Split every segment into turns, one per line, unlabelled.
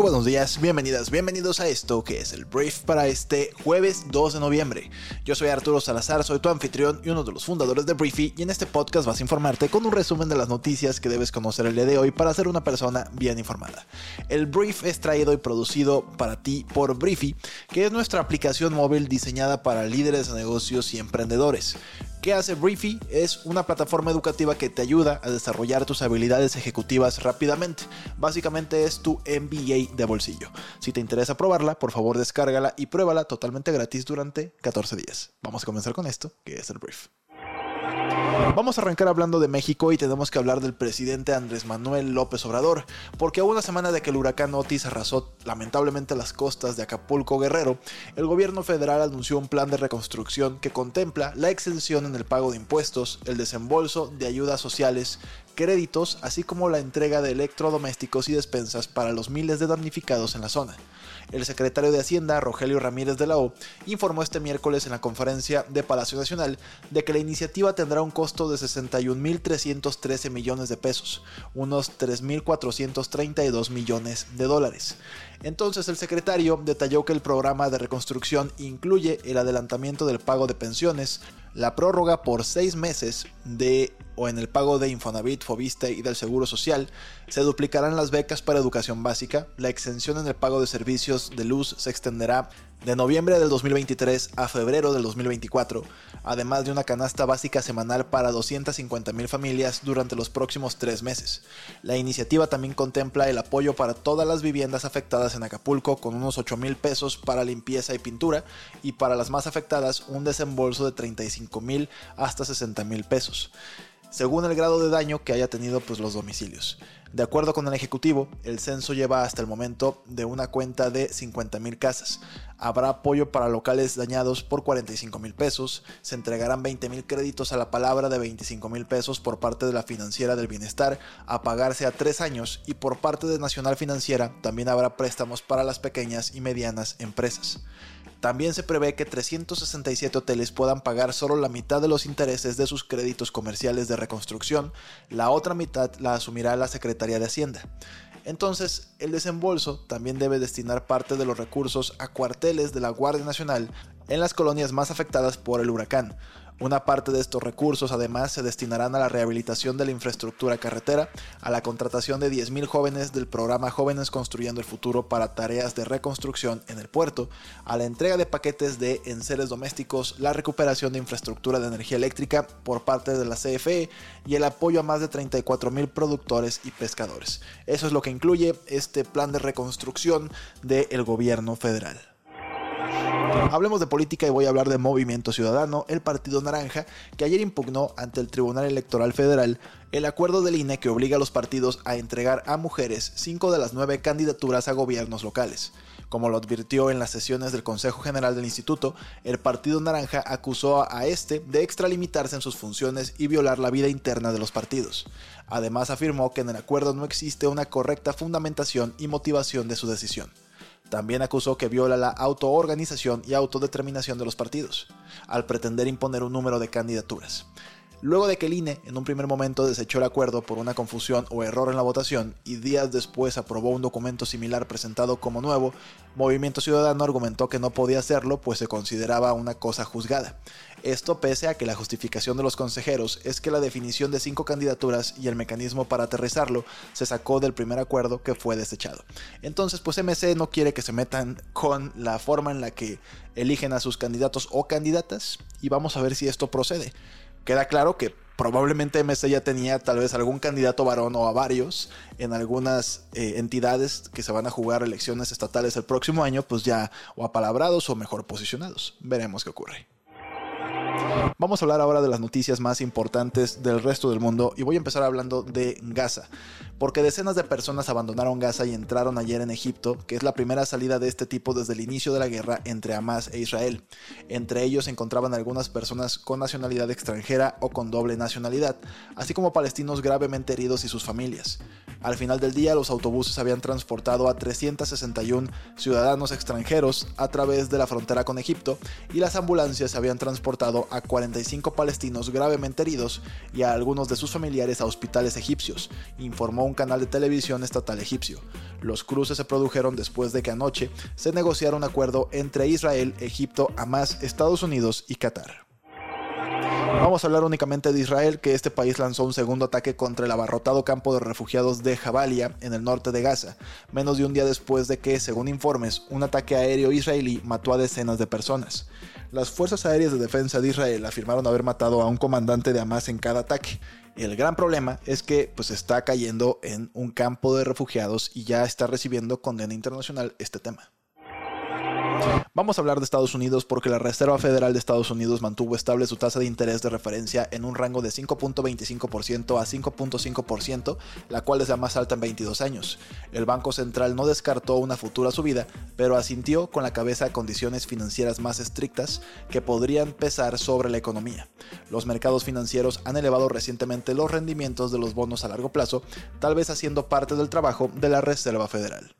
Muy buenos días, bienvenidas, bienvenidos a esto que es el brief para este jueves 2 de noviembre. Yo soy Arturo Salazar, soy tu anfitrión y uno de los fundadores de Briefy y en este podcast vas a informarte con un resumen de las noticias que debes conocer el día de hoy para ser una persona bien informada. El brief es traído y producido para ti por Briefy, que es nuestra aplicación móvil diseñada para líderes de negocios y emprendedores. ¿Qué hace Briefy? Es una plataforma educativa que te ayuda a desarrollar tus habilidades ejecutivas rápidamente. Básicamente es tu MBA de bolsillo. Si te interesa probarla, por favor descárgala y pruébala totalmente gratis durante 14 días. Vamos a comenzar con esto, que es el brief. Vamos a arrancar hablando de México y tenemos que hablar del presidente Andrés Manuel López Obrador, porque a una semana de que el huracán Otis arrasó lamentablemente las costas de Acapulco Guerrero, el gobierno federal anunció un plan de reconstrucción que contempla la exención en el pago de impuestos, el desembolso de ayudas sociales, créditos, así como la entrega de electrodomésticos y despensas para los miles de damnificados en la zona. El secretario de Hacienda, Rogelio Ramírez de la O, informó este miércoles en la conferencia de Palacio Nacional de que la iniciativa tendrá un costo de 61.313 millones de pesos, unos 3.432 millones de dólares. Entonces el secretario detalló que el programa de reconstrucción incluye el adelantamiento del pago de pensiones, la prórroga por seis meses de o en el pago de Infonavit, Fobiste y del Seguro Social, se duplicarán las becas para educación básica, la exención en el pago de servicios de luz se extenderá de noviembre del 2023 a febrero del 2024, además de una canasta básica semanal para 250 mil familias durante los próximos tres meses. La iniciativa también contempla el apoyo para todas las viviendas afectadas en Acapulco con unos 8 mil pesos para limpieza y pintura y para las más afectadas un desembolso de 35 mil hasta 60 mil pesos según el grado de daño que haya tenido pues, los domicilios. De acuerdo con el Ejecutivo, el censo lleva hasta el momento de una cuenta de 50.000 casas. Habrá apoyo para locales dañados por 45 mil pesos, se entregarán 20 mil créditos a la palabra de 25 mil pesos por parte de la Financiera del Bienestar a pagarse a tres años y por parte de Nacional Financiera también habrá préstamos para las pequeñas y medianas empresas. También se prevé que 367 hoteles puedan pagar solo la mitad de los intereses de sus créditos comerciales de reconstrucción, la otra mitad la asumirá la Secretaría de Hacienda. Entonces, el desembolso también debe destinar parte de los recursos a cuarteles de la Guardia Nacional en las colonias más afectadas por el huracán, una parte de estos recursos además se destinarán a la rehabilitación de la infraestructura carretera, a la contratación de 10.000 jóvenes del programa Jóvenes Construyendo el Futuro para tareas de reconstrucción en el puerto, a la entrega de paquetes de enseres domésticos, la recuperación de infraestructura de energía eléctrica por parte de la CFE y el apoyo a más de 34.000 productores y pescadores. Eso es lo que incluye este plan de reconstrucción del gobierno federal. Hablemos de política y voy a hablar de Movimiento Ciudadano, el Partido Naranja, que ayer impugnó ante el Tribunal Electoral Federal el acuerdo del INE que obliga a los partidos a entregar a mujeres cinco de las nueve candidaturas a gobiernos locales. Como lo advirtió en las sesiones del Consejo General del Instituto, el Partido Naranja acusó a este de extralimitarse en sus funciones y violar la vida interna de los partidos. Además afirmó que en el acuerdo no existe una correcta fundamentación y motivación de su decisión. También acusó que viola la autoorganización y autodeterminación de los partidos, al pretender imponer un número de candidaturas. Luego de que el INE en un primer momento desechó el acuerdo por una confusión o error en la votación y días después aprobó un documento similar presentado como nuevo, Movimiento Ciudadano argumentó que no podía hacerlo pues se consideraba una cosa juzgada. Esto pese a que la justificación de los consejeros es que la definición de cinco candidaturas y el mecanismo para aterrizarlo se sacó del primer acuerdo que fue desechado. Entonces pues MC no quiere que se metan con la forma en la que eligen a sus candidatos o candidatas y vamos a ver si esto procede queda claro que probablemente MC ya tenía tal vez algún candidato varón o a varios en algunas eh, entidades que se van a jugar elecciones estatales el próximo año, pues ya o apalabrados o mejor posicionados. Veremos qué ocurre. Vamos a hablar ahora de las noticias más importantes del resto del mundo y voy a empezar hablando de Gaza, porque decenas de personas abandonaron Gaza y entraron ayer en Egipto, que es la primera salida de este tipo desde el inicio de la guerra entre Hamas e Israel. Entre ellos se encontraban algunas personas con nacionalidad extranjera o con doble nacionalidad, así como palestinos gravemente heridos y sus familias. Al final del día, los autobuses habían transportado a 361 ciudadanos extranjeros a través de la frontera con Egipto y las ambulancias habían transportado a 45 palestinos gravemente heridos y a algunos de sus familiares a hospitales egipcios, informó un canal de televisión estatal egipcio. Los cruces se produjeron después de que anoche se negociara un acuerdo entre Israel, Egipto, Hamas, Estados Unidos y Qatar. Vamos a hablar únicamente de Israel, que este país lanzó un segundo ataque contra el abarrotado campo de refugiados de Jabalia, en el norte de Gaza, menos de un día después de que, según informes, un ataque aéreo israelí mató a decenas de personas. Las Fuerzas Aéreas de Defensa de Israel afirmaron haber matado a un comandante de Hamas en cada ataque. El gran problema es que pues está cayendo en un campo de refugiados y ya está recibiendo condena internacional este tema. Vamos a hablar de Estados Unidos porque la Reserva Federal de Estados Unidos mantuvo estable su tasa de interés de referencia en un rango de 5.25% a 5.5%, la cual es la más alta en 22 años. El Banco Central no descartó una futura subida, pero asintió con la cabeza a condiciones financieras más estrictas que podrían pesar sobre la economía. Los mercados financieros han elevado recientemente los rendimientos de los bonos a largo plazo, tal vez haciendo parte del trabajo de la Reserva Federal.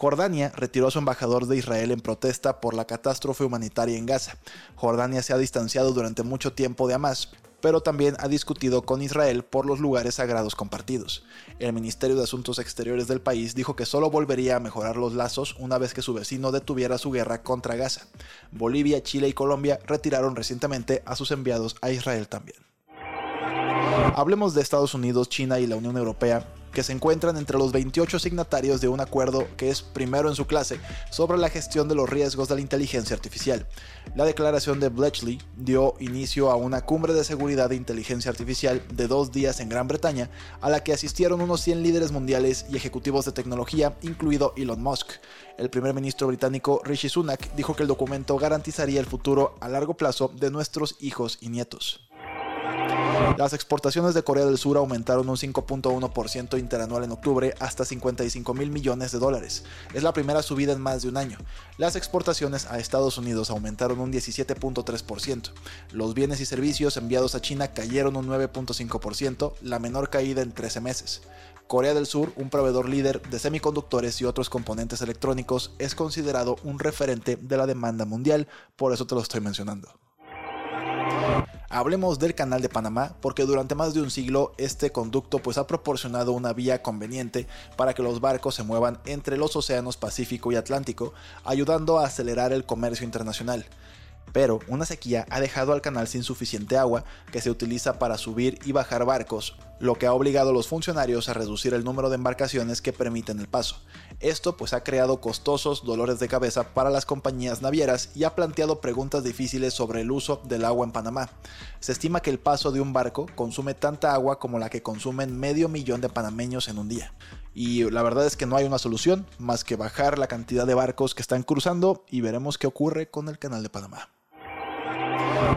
Jordania retiró a su embajador de Israel en protesta por la catástrofe humanitaria en Gaza. Jordania se ha distanciado durante mucho tiempo de Hamas, pero también ha discutido con Israel por los lugares sagrados compartidos. El Ministerio de Asuntos Exteriores del país dijo que solo volvería a mejorar los lazos una vez que su vecino detuviera su guerra contra Gaza. Bolivia, Chile y Colombia retiraron recientemente a sus enviados a Israel también. Hablemos de Estados Unidos, China y la Unión Europea, que se encuentran entre los 28 signatarios de un acuerdo que es primero en su clase sobre la gestión de los riesgos de la inteligencia artificial. La declaración de Bletchley dio inicio a una cumbre de seguridad de inteligencia artificial de dos días en Gran Bretaña, a la que asistieron unos 100 líderes mundiales y ejecutivos de tecnología, incluido Elon Musk. El primer ministro británico Rishi Sunak dijo que el documento garantizaría el futuro a largo plazo de nuestros hijos y nietos. Las exportaciones de Corea del Sur aumentaron un 5.1% interanual en octubre hasta 55 mil millones de dólares. Es la primera subida en más de un año. Las exportaciones a Estados Unidos aumentaron un 17.3%. Los bienes y servicios enviados a China cayeron un 9.5%, la menor caída en 13 meses. Corea del Sur, un proveedor líder de semiconductores y otros componentes electrónicos, es considerado un referente de la demanda mundial, por eso te lo estoy mencionando. Hablemos del Canal de Panamá porque durante más de un siglo este conducto pues ha proporcionado una vía conveniente para que los barcos se muevan entre los océanos Pacífico y Atlántico, ayudando a acelerar el comercio internacional pero una sequía ha dejado al canal sin suficiente agua que se utiliza para subir y bajar barcos, lo que ha obligado a los funcionarios a reducir el número de embarcaciones que permiten el paso. Esto pues ha creado costosos dolores de cabeza para las compañías navieras y ha planteado preguntas difíciles sobre el uso del agua en Panamá. Se estima que el paso de un barco consume tanta agua como la que consumen medio millón de panameños en un día. Y la verdad es que no hay una solución más que bajar la cantidad de barcos que están cruzando y veremos qué ocurre con el canal de Panamá.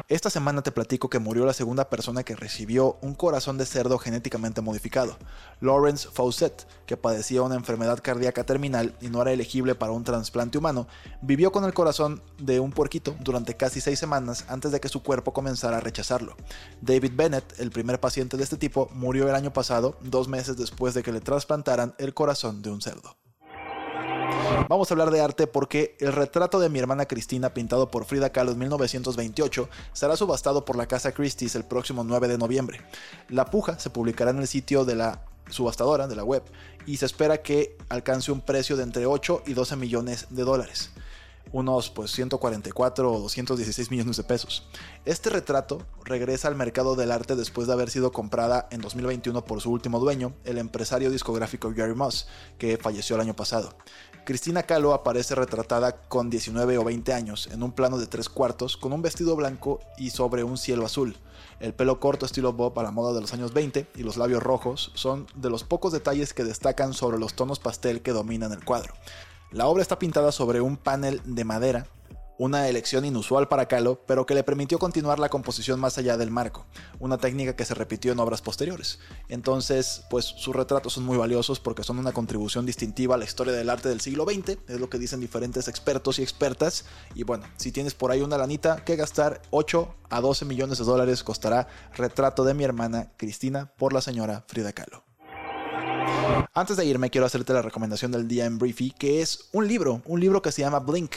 Esta semana te platico que murió la segunda persona que recibió un corazón de cerdo genéticamente modificado, Lawrence Fawcett, que padecía una enfermedad cardíaca terminal y no era elegible para un trasplante humano, vivió con el corazón de un puerquito durante casi seis semanas antes de que su cuerpo comenzara a rechazarlo. David Bennett, el primer paciente de este tipo, murió el año pasado, dos meses después de que le trasplantaran el corazón de un cerdo. Vamos a hablar de arte porque el retrato de mi hermana Cristina, pintado por Frida Kahlo en 1928, será subastado por la casa Christie's el próximo 9 de noviembre. La puja se publicará en el sitio de la subastadora de la web y se espera que alcance un precio de entre 8 y 12 millones de dólares unos pues 144 o 216 millones de pesos. Este retrato regresa al mercado del arte después de haber sido comprada en 2021 por su último dueño, el empresario discográfico Gary Moss, que falleció el año pasado. Cristina Kahlo aparece retratada con 19 o 20 años en un plano de tres cuartos con un vestido blanco y sobre un cielo azul. El pelo corto estilo Bob a la moda de los años 20 y los labios rojos son de los pocos detalles que destacan sobre los tonos pastel que dominan el cuadro. La obra está pintada sobre un panel de madera, una elección inusual para Kahlo, pero que le permitió continuar la composición más allá del marco, una técnica que se repitió en obras posteriores. Entonces, pues sus retratos son muy valiosos porque son una contribución distintiva a la historia del arte del siglo XX, es lo que dicen diferentes expertos y expertas. Y bueno, si tienes por ahí una lanita que gastar, 8 a 12 millones de dólares costará Retrato de mi hermana Cristina por la señora Frida Kahlo. Antes de irme, quiero hacerte la recomendación del día en Briefy, que es un libro, un libro que se llama Blink.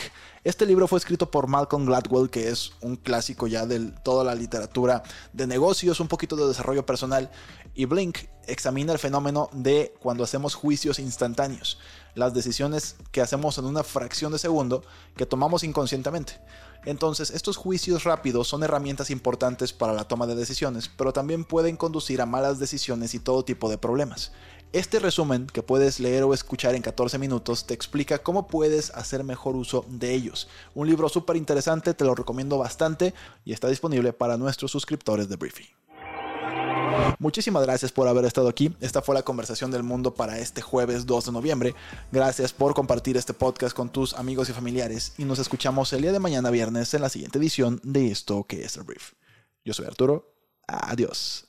Este libro fue escrito por Malcolm Gladwell, que es un clásico ya de toda la literatura de negocios, un poquito de desarrollo personal. Y Blink examina el fenómeno de cuando hacemos juicios instantáneos, las decisiones que hacemos en una fracción de segundo que tomamos inconscientemente. Entonces, estos juicios rápidos son herramientas importantes para la toma de decisiones, pero también pueden conducir a malas decisiones y todo tipo de problemas. Este resumen que puedes leer o escuchar en 14 minutos te explica cómo puedes hacer mejor uso de ellos. Un libro súper interesante, te lo recomiendo bastante y está disponible para nuestros suscriptores de Briefing. Muchísimas gracias por haber estado aquí. Esta fue la conversación del mundo para este jueves 2 de noviembre. Gracias por compartir este podcast con tus amigos y familiares y nos escuchamos el día de mañana viernes en la siguiente edición de esto que es el brief. Yo soy Arturo. Adiós.